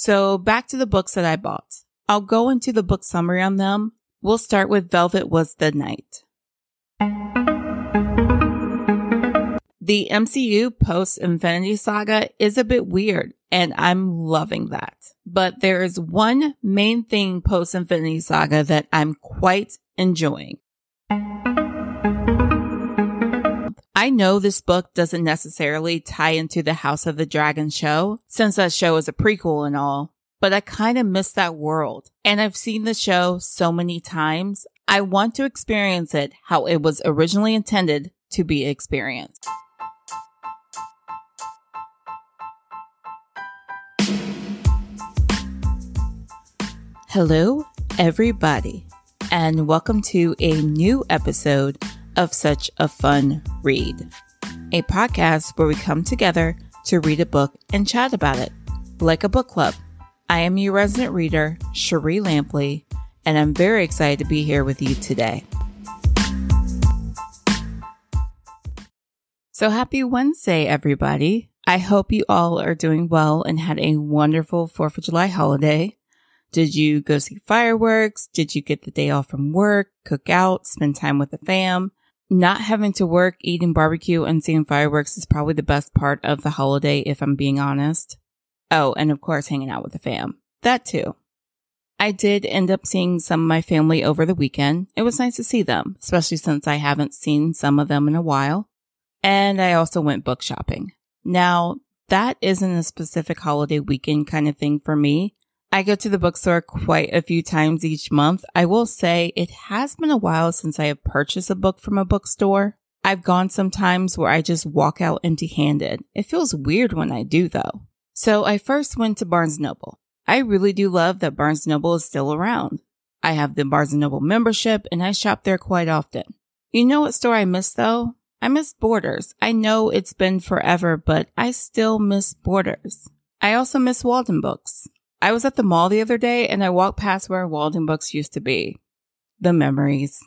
So back to the books that I bought. I'll go into the book summary on them. We'll start with Velvet Was the Night. The MCU post Infinity Saga is a bit weird, and I'm loving that. But there is one main thing post Infinity Saga that I'm quite enjoying. I know this book doesn't necessarily tie into the House of the Dragon show, since that show is a prequel and all, but I kind of miss that world. And I've seen the show so many times. I want to experience it how it was originally intended to be experienced. Hello, everybody, and welcome to a new episode of Such a Fun Read, a podcast where we come together to read a book and chat about it, like a book club. I am your resident reader, Cherie Lampley, and I'm very excited to be here with you today. So happy Wednesday, everybody. I hope you all are doing well and had a wonderful 4th of July holiday. Did you go see fireworks? Did you get the day off from work, cook out, spend time with the fam? Not having to work, eating barbecue, and seeing fireworks is probably the best part of the holiday, if I'm being honest. Oh, and of course, hanging out with the fam. That too. I did end up seeing some of my family over the weekend. It was nice to see them, especially since I haven't seen some of them in a while. And I also went book shopping. Now, that isn't a specific holiday weekend kind of thing for me. I go to the bookstore quite a few times each month. I will say it has been a while since I have purchased a book from a bookstore. I've gone sometimes where I just walk out empty handed. It feels weird when I do though. So I first went to Barnes Noble. I really do love that Barnes Noble is still around. I have the Barnes Noble membership and I shop there quite often. You know what store I miss though? I miss Borders. I know it's been forever, but I still miss Borders. I also miss Waldenbooks. I was at the mall the other day and I walked past where Waldenbooks used to be. The memories.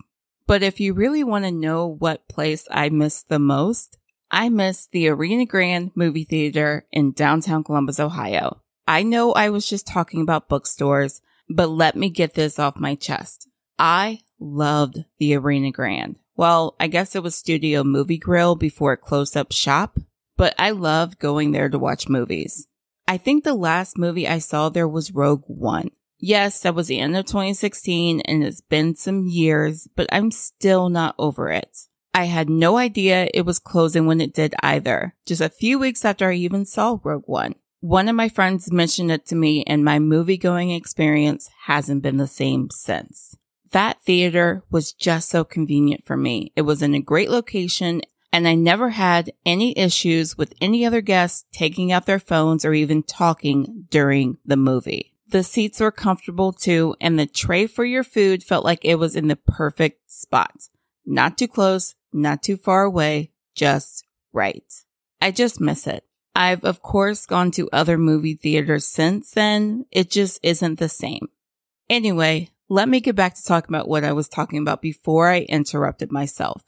But if you really want to know what place I miss the most, I miss the Arena Grand movie theater in downtown Columbus, Ohio. I know I was just talking about bookstores, but let me get this off my chest. I loved the Arena Grand. Well, I guess it was Studio Movie Grill before it closed up shop, but I loved going there to watch movies. I think the last movie I saw there was Rogue One. Yes, that was the end of 2016 and it's been some years, but I'm still not over it. I had no idea it was closing when it did either, just a few weeks after I even saw Rogue One. One of my friends mentioned it to me and my movie going experience hasn't been the same since. That theater was just so convenient for me. It was in a great location and I never had any issues with any other guests taking out their phones or even talking during the movie. The seats were comfortable too, and the tray for your food felt like it was in the perfect spot. Not too close, not too far away, just right. I just miss it. I've of course gone to other movie theaters since then. It just isn't the same. Anyway, let me get back to talking about what I was talking about before I interrupted myself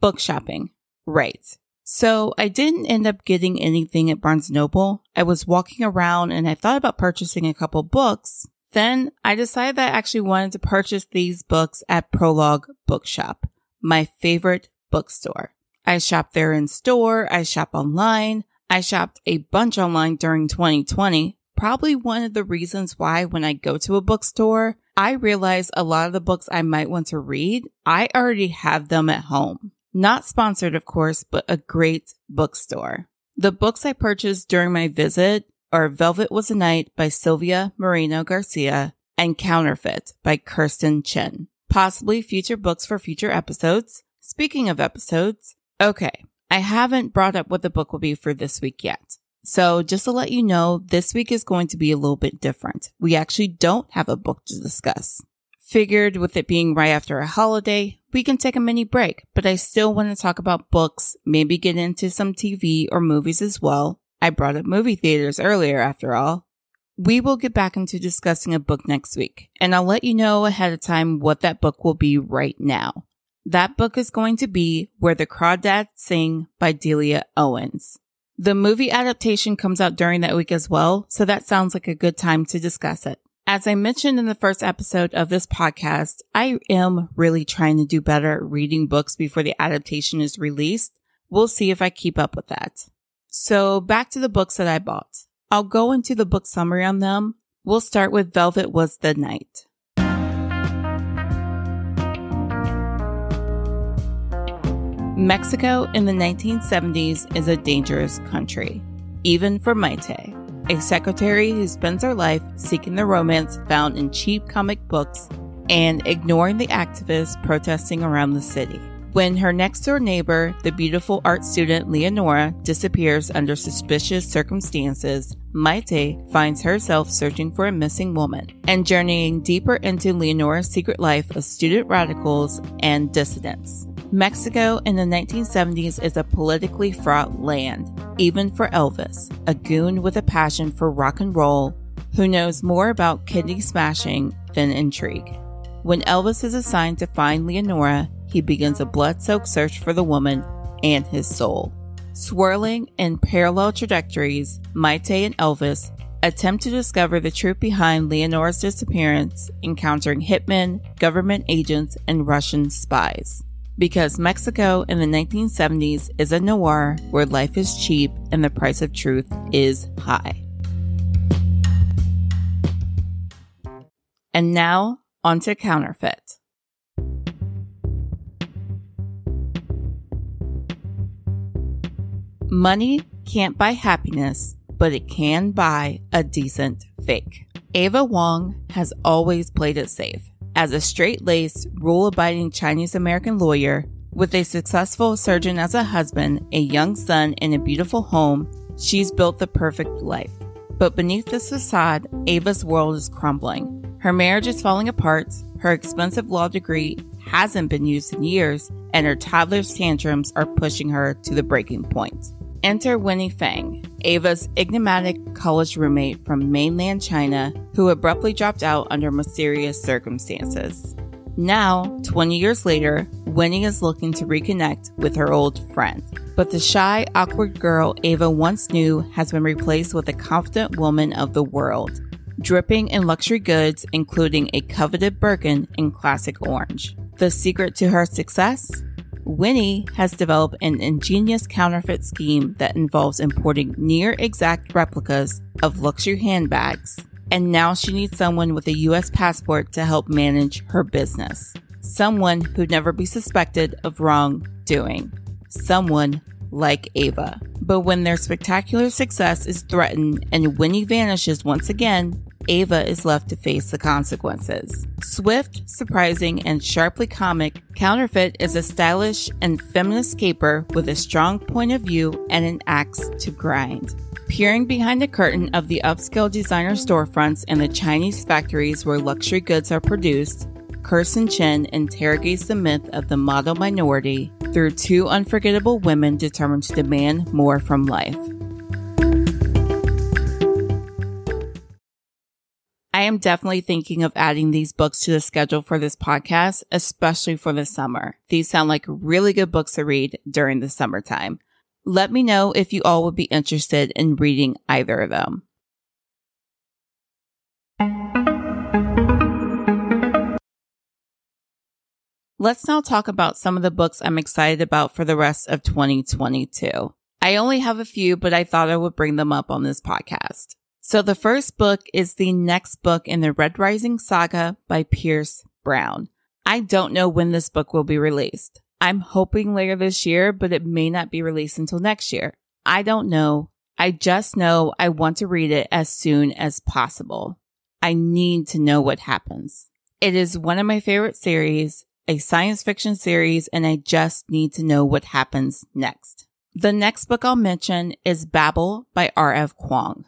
book shopping. Right. So I didn't end up getting anything at Barnes Noble. I was walking around and I thought about purchasing a couple books. Then I decided that I actually wanted to purchase these books at Prologue Bookshop, my favorite bookstore. I shop there in store. I shop online. I shopped a bunch online during 2020. Probably one of the reasons why when I go to a bookstore, I realize a lot of the books I might want to read, I already have them at home. Not sponsored, of course, but a great bookstore. The books I purchased during my visit are Velvet Was a Night by Silvia Moreno-Garcia and Counterfeit by Kirstin Chen. Possibly future books for future episodes. Speaking of episodes, okay, I haven't brought up what the book will be for this week yet. So just to let you know, this week is going to be a little bit different. We actually don't have a book to discuss. Figured with it being right after a holiday, we can take a mini break, but I still want to talk about books, maybe get into some TV or movies as well. I brought up movie theaters earlier after all. We will get back into discussing a book next week, and I'll let you know ahead of time what that book will be right now. That book is going to be Where the Crawdads Sing by Delia Owens. The movie adaptation comes out during that week as well, so that sounds like a good time to discuss it. As I mentioned in the first episode of this podcast, I am really trying to do better at reading books before the adaptation is released. We'll see if I keep up with that. So back to the books that I bought. I'll go into the book summary on them. We'll start with Velvet Was the Night. Mexico in the 1970s is a dangerous country, even for Maite, a secretary who spends her life seeking the romance found in cheap comic books and ignoring the activists protesting around the city. When her next door neighbor, the beautiful art student Leonora, disappears under suspicious circumstances, Maite finds herself searching for a missing woman and journeying deeper into Leonora's secret life of student radicals and dissidents. Mexico in the 1970s is a politically fraught land, even for Elvis, a goon with a passion for rock and roll who knows more about kidney smashing than intrigue. When Elvis is assigned to find Leonora, he begins a blood soaked search for the woman and his soul. Swirling in parallel trajectories, Maite and Elvis attempt to discover the truth behind Leonora's disappearance, encountering hitmen, government agents, and Russian spies because Mexico in the 1970s is a noir where life is cheap and the price of truth is high. And now, on to counterfeit. Money can't buy happiness, but it can buy a decent fake. Ava Wong has always played it safe as a straight laced, rule abiding Chinese American lawyer with a successful surgeon as a husband, a young son, and a beautiful home, she's built the perfect life. But beneath this facade, Ava's world is crumbling. Her marriage is falling apart, her expensive law degree hasn't been used in years, and her toddler's tantrums are pushing her to the breaking point. Enter Winnie Fang, Ava's enigmatic college roommate from mainland China who abruptly dropped out under mysterious circumstances. Now, 20 years later, Winnie is looking to reconnect with her old friend. But the shy, awkward girl Ava once knew has been replaced with a confident woman of the world, dripping in luxury goods, including a coveted Birkin in classic orange. The secret to her success? Winnie has developed an ingenious counterfeit scheme that involves importing near exact replicas of luxury handbags. And now she needs someone with a US passport to help manage her business. Someone who'd never be suspected of wrongdoing. Someone like Ava. But when their spectacular success is threatened and Winnie vanishes once again, Ava is left to face the consequences. Swift, surprising, and sharply comic, Counterfeit is a stylish and feminist caper with a strong point of view and an axe to grind. Peering behind the curtain of the upscale designer storefronts and the Chinese factories where luxury goods are produced, Kirstin Chen interrogates the myth of the model minority through two unforgettable women determined to demand more from life. I am definitely thinking of adding these books to the schedule for this podcast, especially for the summer. These sound like really good books to read during the summertime. Let me know if you all would be interested in reading either of them. Let's now talk about some of the books I'm excited about for the rest of 2022. I only have a few, but I thought I would bring them up on this podcast. So the first book is the next book in the Red Rising saga by Pierce Brown. I don't know when this book will be released. I'm hoping later this year, but it may not be released until next year. I don't know. I just know I want to read it as soon as possible. I need to know what happens. It is one of my favorite series, a science fiction series, and I just need to know what happens next. The next book I'll mention is Babel by R.F. Kuang.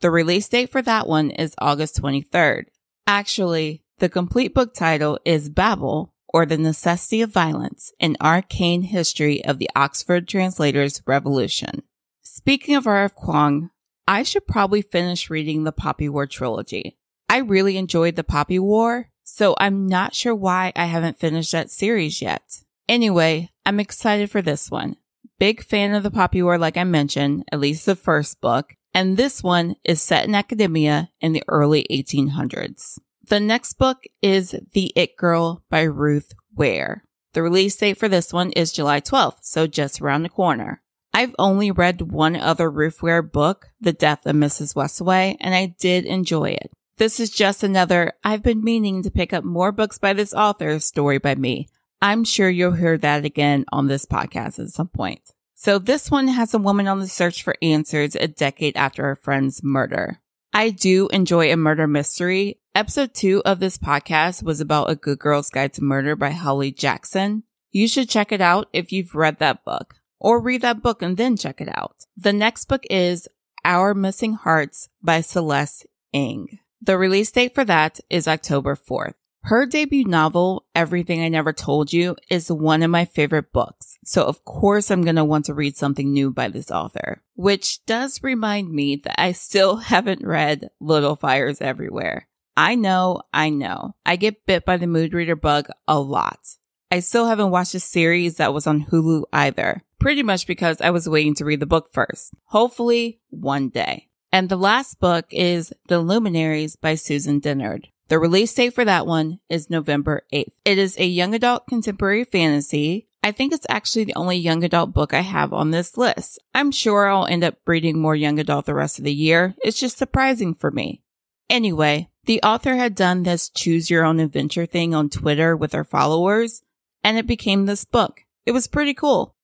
The release date for that one is August 23rd. Actually, the complete book title is Babel or The Necessity of Violence, an arcane history of the Oxford Translators Revolution. Speaking of R.F. Kuang, I should probably finish reading the Poppy War trilogy. I really enjoyed the Poppy War, so I'm not sure why I haven't finished that series yet. Anyway, I'm excited for this one. big fan of the Poppy War, like I mentioned, at least the first book, and this one is set in academia in the early 1800s. The next book is The It Girl by Ruth Ware. The release date for this one is July 12th, so just around the corner. I've only read one other Ruth Ware book, The Death of Mrs. Westaway, and I did enjoy it. This is just another, I've been meaning to pick up more books by this author story by me. I'm sure you'll hear that again on this podcast at some point. So this one has a woman on the search for answers a decade after her friend's murder. I do enjoy a murder mystery. Episode two of this podcast was about A Good Girl's Guide to Murder by Holly Jackson. You should check it out if you've read that book or read that book and then check it out. The next book is Our Missing Hearts by Celeste Ng. The release date for that is October 4th. Her debut novel, Everything I Never Told You, is one of my favorite books. So of course I'm going to want to read something new by this author, which does remind me that I still haven't read Little Fires Everywhere. I know, I know. I get bit by the mood reader bug a lot. I still haven't watched a series that was on Hulu either, pretty much because I was waiting to read the book first. Hopefully one day. And the last book is The Luminaries by Susan Dennard. The release date for that one is November 8th. It is a young adult contemporary fantasy. I think it's actually the only young adult book I have on this list. I'm sure I'll end up reading more young adult the rest of the year. It's just surprising for me. Anyway, the author had done this choose your own adventure thing on Twitter with her followers, and it became this book. It was pretty cool.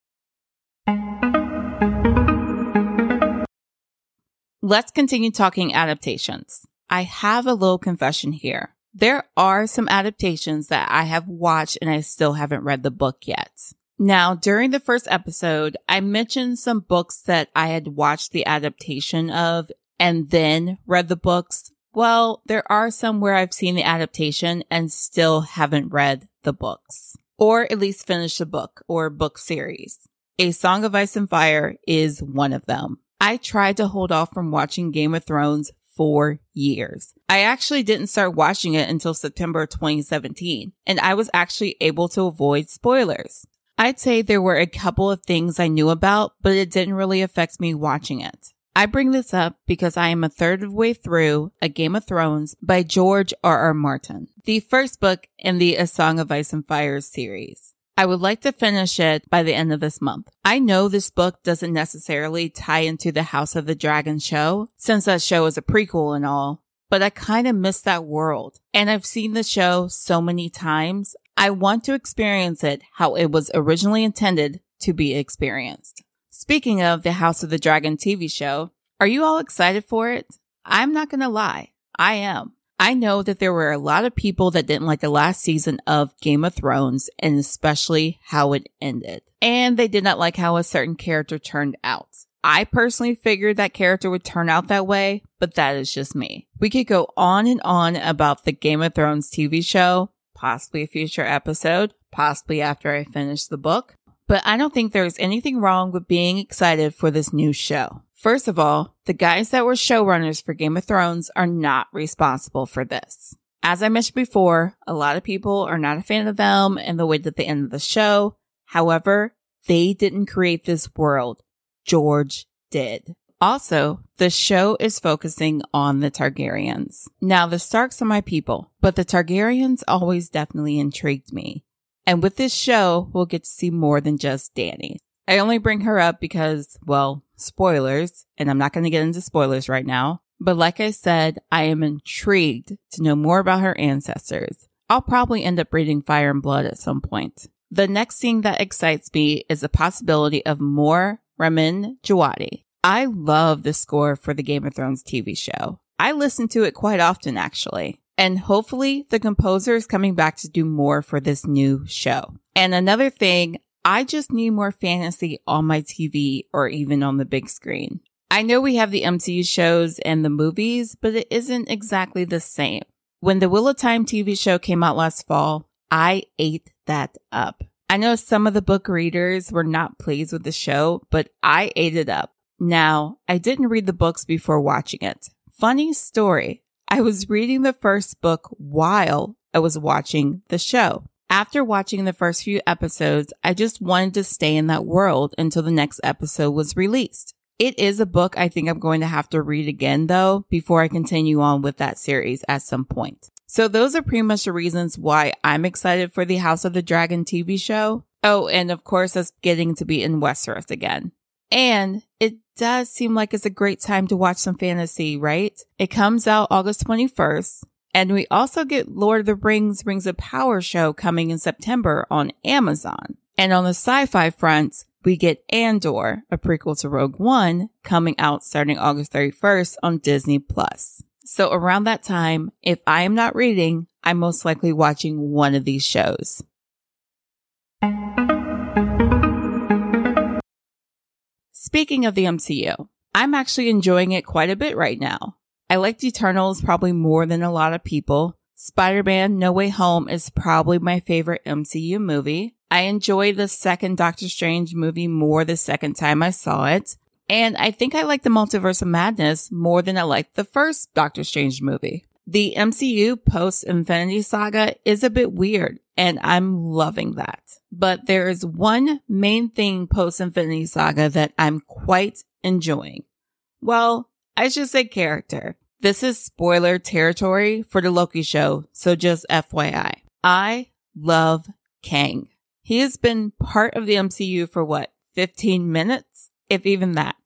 Let's continue talking adaptations. I have a little confession here. There are some adaptations that I have watched and I still haven't read the book yet. Now, during the first episode, I mentioned some books that I had watched the adaptation of and then read the books. Well, there are some where I've seen the adaptation and still haven't read the books or at least finished the book or book series. A Song of Ice and Fire is one of them. I tried to hold off from watching Game of Thrones four years. I actually didn't start watching it until September 2017, and I was actually able to avoid spoilers. I'd say there were a couple of things I knew about, but it didn't really affect me watching it. I bring this up because I am a third of the way through A Game of Thrones by George R. R. Martin, the first book in the A Song of Ice and Fire series. I would like to finish it by the end of this month. I know this book doesn't necessarily tie into the House of the Dragon show, since that show is a prequel and all, but I kind of miss that world. And I've seen the show so many times. I want to experience it how it was originally intended to be experienced. Speaking of the House of the Dragon TV show, are you all excited for it? I'm not going to lie. I am. I know that there were a lot of people that didn't like the last season of Game of Thrones and especially how it ended. And they did not like how a certain character turned out. I personally figured that character would turn out that way, but that is just me. We could go on and on about the Game of Thrones TV show, possibly a future episode, possibly after I finish the book. But I don't think there's anything wrong with being excited for this new show. First of all, the guys that were showrunners for Game of Thrones are not responsible for this. As I mentioned before, a lot of people are not a fan of them and the way that they ended the show. However, they didn't create this world. George did. Also, the show is focusing on the Targaryens. Now, the Starks are my people, but the Targaryens always definitely intrigued me. And with this show, we'll get to see more than just Dany. I only bring her up because, well, spoilers, and I'm not going to get into spoilers right now. But like I said, I am intrigued to know more about her ancestors. I'll probably end up reading Fire and Blood at some point. The next thing that excites me is the possibility of more Ramin Djawadi. I love the score for the Game of Thrones TV show. I listen to it quite often, actually. And hopefully the composer is coming back to do more for this new show. And another thing, I just need more fantasy on my TV or even on the big screen. I know we have the MCU shows and the movies, but it isn't exactly the same. When the Wheel of Time TV show came out last fall, I ate that up. I know some of the book readers were not pleased with the show, but I ate it up. Now, I didn't read the books before watching it. Funny story. I was reading the first book while I was watching the show. After watching the first few episodes, I just wanted to stay in that world until the next episode was released. It is a book I think I'm going to have to read again though before I continue on with that series at some point. So those are pretty much the reasons why I'm excited for the House of the Dragon TV show. Oh, and of course, us getting to be in Westeros again. And it does seem like it's a great time to watch some fantasy, right? It comes out August 21st. And we also get Lord of the Rings Rings of Power show coming in September on Amazon. And on the sci-fi front, we get Andor, a prequel to Rogue One, coming out starting August 31st on Disney Plus. So around that time, if I am not reading, I'm most likely watching one of these shows. Speaking of the MCU, I'm actually enjoying it quite a bit right now. I liked Eternals probably more than a lot of people. Spider-Man No Way Home is probably my favorite MCU movie. I enjoyed the second Doctor Strange movie more the second time I saw it. And I think I like the Multiverse of Madness more than I liked the first Doctor Strange movie. The MCU post Infinity Saga is a bit weird and I'm loving that. But there is one main thing post Infinity Saga that I'm quite enjoying. Well, I should say character. This is spoiler territory for the Loki show, so just FYI. I love Kang. He has been part of the MCU for what, 15 minutes? If even that.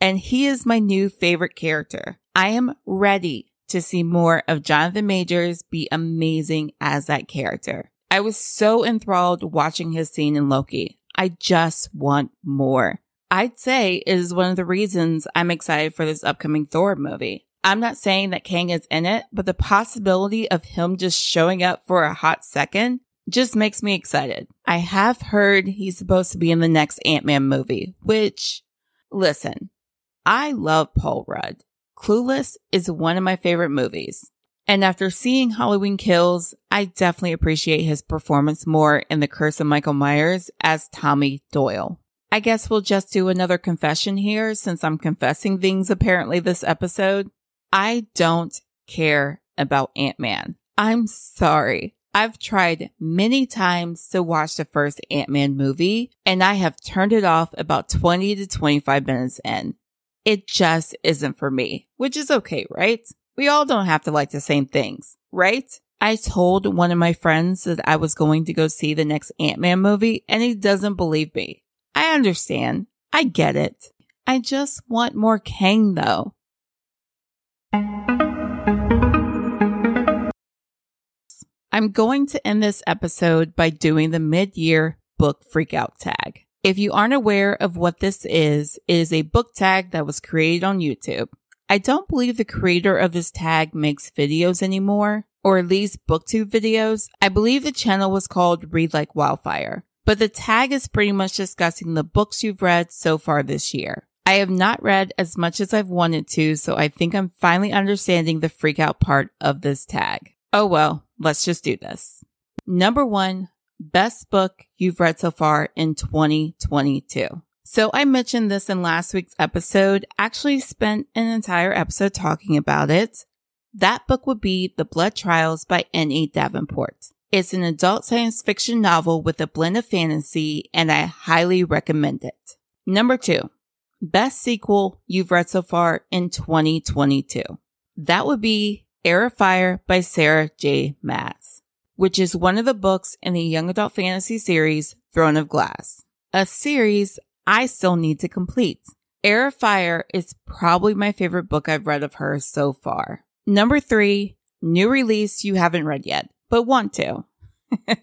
And he is my new favorite character. I am ready to see more of Jonathan Majors be amazing as that character. I was so enthralled watching his scene in Loki. I just want more. I'd say is one of the reasons I'm excited for this upcoming Thor movie. I'm not saying that Kang is in it, but the possibility of him just showing up for a hot second just makes me excited. I have heard he's supposed to be in the next Ant-Man movie, which, listen, I love Paul Rudd. Clueless is one of my favorite movies. And after seeing Halloween Kills, I definitely appreciate his performance more in The Curse of Michael Myers as Tommy Doyle. I guess we'll just do another confession here since I'm confessing things apparently this episode. I don't care about Ant-Man. I'm sorry. I've tried many times to watch the first Ant-Man movie and I have turned it off about 20 to 25 minutes in. It just isn't for me, which is okay, right? We all don't have to like the same things, right? I told one of my friends that I was going to go see the next Ant-Man movie and he doesn't believe me. I understand. I get it. I just want more Kang though. I'm going to end this episode by doing the mid-year book freakout tag. If you aren't aware of what this is, it is a book tag that was created on YouTube. I don't believe the creator of this tag makes videos anymore, or at least booktube videos. I believe the channel was called Read Like Wildfire, but the tag is pretty much discussing the books you've read so far this year. I have not read as much as I've wanted to, so I think I'm finally understanding the freakout part of this tag. Oh well, let's just do this. Number one, best book you've read so far in 2022. So I mentioned this in last week's episode, actually spent an entire episode talking about it. That book would be The Blood Trials by N.E. Davenport. It's an adult science fiction novel with a blend of fantasy and I highly recommend it. Number two, best sequel you've read so far in 2022. That would be Heir of Fire by Sarah J. Maas, which is one of the books in the young adult fantasy series Throne of Glass, a series I still need to complete. Heir of Fire is probably my favorite book I've read of hers so far. Number three, new release you haven't read yet, but want to.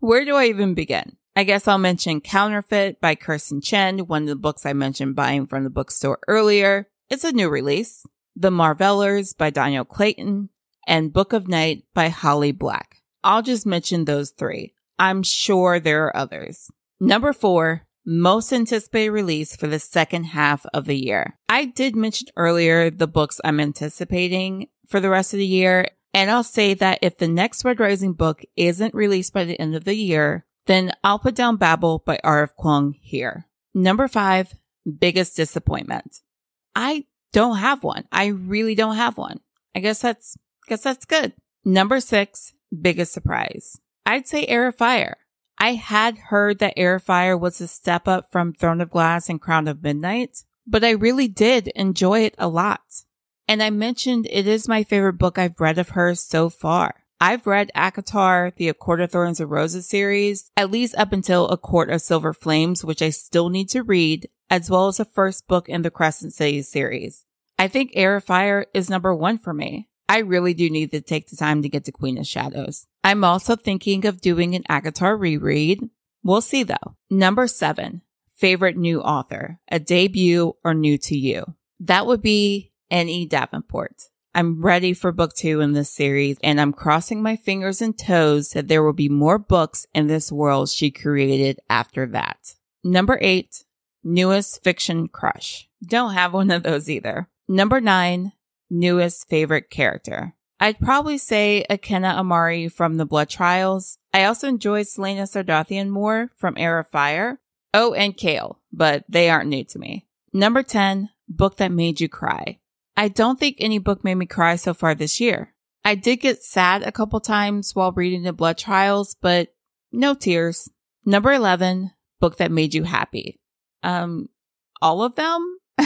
Where do I even begin? I guess I'll mention Counterfeit by Kirstin Chen, one of the books I mentioned buying from the bookstore earlier. It's a new release. The Marvellers by Dhonielle Clayton and Book of Night by Holly Black. I'll just mention those three. I'm sure there are others. Number four, most anticipated release for the second half of the year. I did mention earlier the books I'm anticipating for the rest of the year. And I'll say that if the next Red Rising book isn't released by the end of the year, then I'll put down Babel by R.F. Kuang here. Number five, biggest disappointment. I don't have one. I really don't have one. I guess that's, guess that's good. Number six, biggest surprise. I'd say Heir of Fire. I had heard that Heir of Fire was a step up from Throne of Glass and Crown of Midnight, but I really did enjoy it a lot. And I mentioned it is my favorite book I've read of hers so far. I've read ACOTAR, the A Court of Thorns and Roses series, at least up until A Court of Silver Flames, which I still need to read, as well as the first book in the Crescent City series. I think Heir of Fire is number one for me. I really do need to take the time to get to Queen of Shadows. I'm also thinking of doing an ACOTAR reread. We'll see though. Number seven, favorite new author, a debut or new to you. That would be N.E. Davenport. I'm ready for book two in this series and I'm crossing my fingers and toes that there will be more books in this world she created after that. Number eight, newest fiction crush. Don't have one of those either. Number nine, newest favorite character. I'd probably say Ikenna Amari from the Blood Trials. I also enjoyed Celaena Sardothien more from Heir of Fire. Oh, and Chaol, but they aren't new to me. Number 10, book that made you cry. I don't think any book made me cry so far this year. I did get sad a couple times while reading the Blood Trials, but no tears. Number 11, book that made you happy. Um, all of them?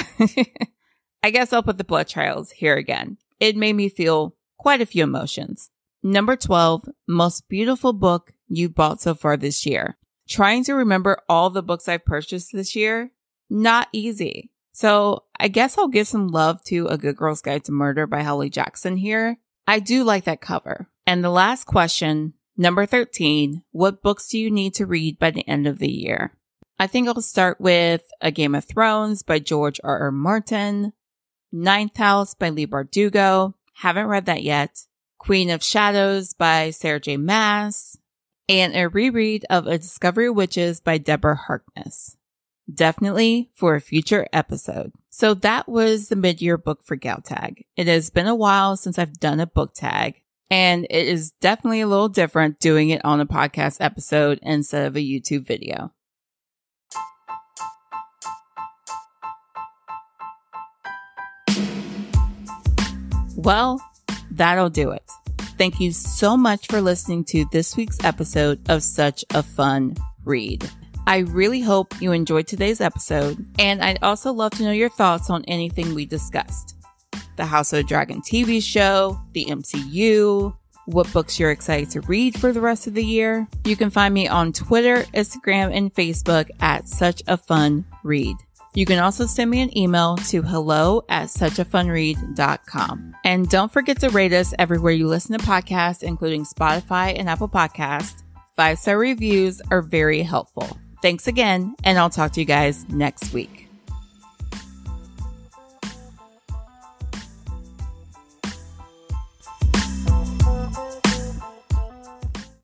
I guess I'll put the blood trials here again. It made me feel quite a few emotions. Number 12, most beautiful book you bought so far this year. Trying to remember all the books I've purchased this year, not easy. So I guess I'll give some love to A Good Girl's Guide to Murder by Holly Jackson here. I do like that cover. And the last question, number 13, what books do you need to read by the end of the year? I think I'll start with A Game of Thrones by George R. R. Martin, Ninth House by Leigh Bardugo. Haven't read that yet. Queen of Shadows by Sarah J. Maas, And a reread of A Discovery of Witches by Deborah Harkness. Definitely for a future episode. So that was the mid-year book for Tag. It has been a while since I've done a book tag. And it is definitely a little different doing it on a podcast episode instead of a YouTube video. Well, that'll do it. Thank you so much for listening to this week's episode of Such a Fun Read. I really hope you enjoyed today's episode, and I'd also love to know your thoughts on anything we discussed. The House of Dragon TV show, the MCU, what books you're excited to read for the rest of the year. You can find me on Twitter, Instagram, and Facebook at Such a Fun Read. You can also send me an email to hello at suchafunread.com. And don't forget to rate us everywhere you listen to podcasts, including Spotify and Apple Podcasts. Five star reviews are very helpful. Thanks again, and I'll talk to you guys next week.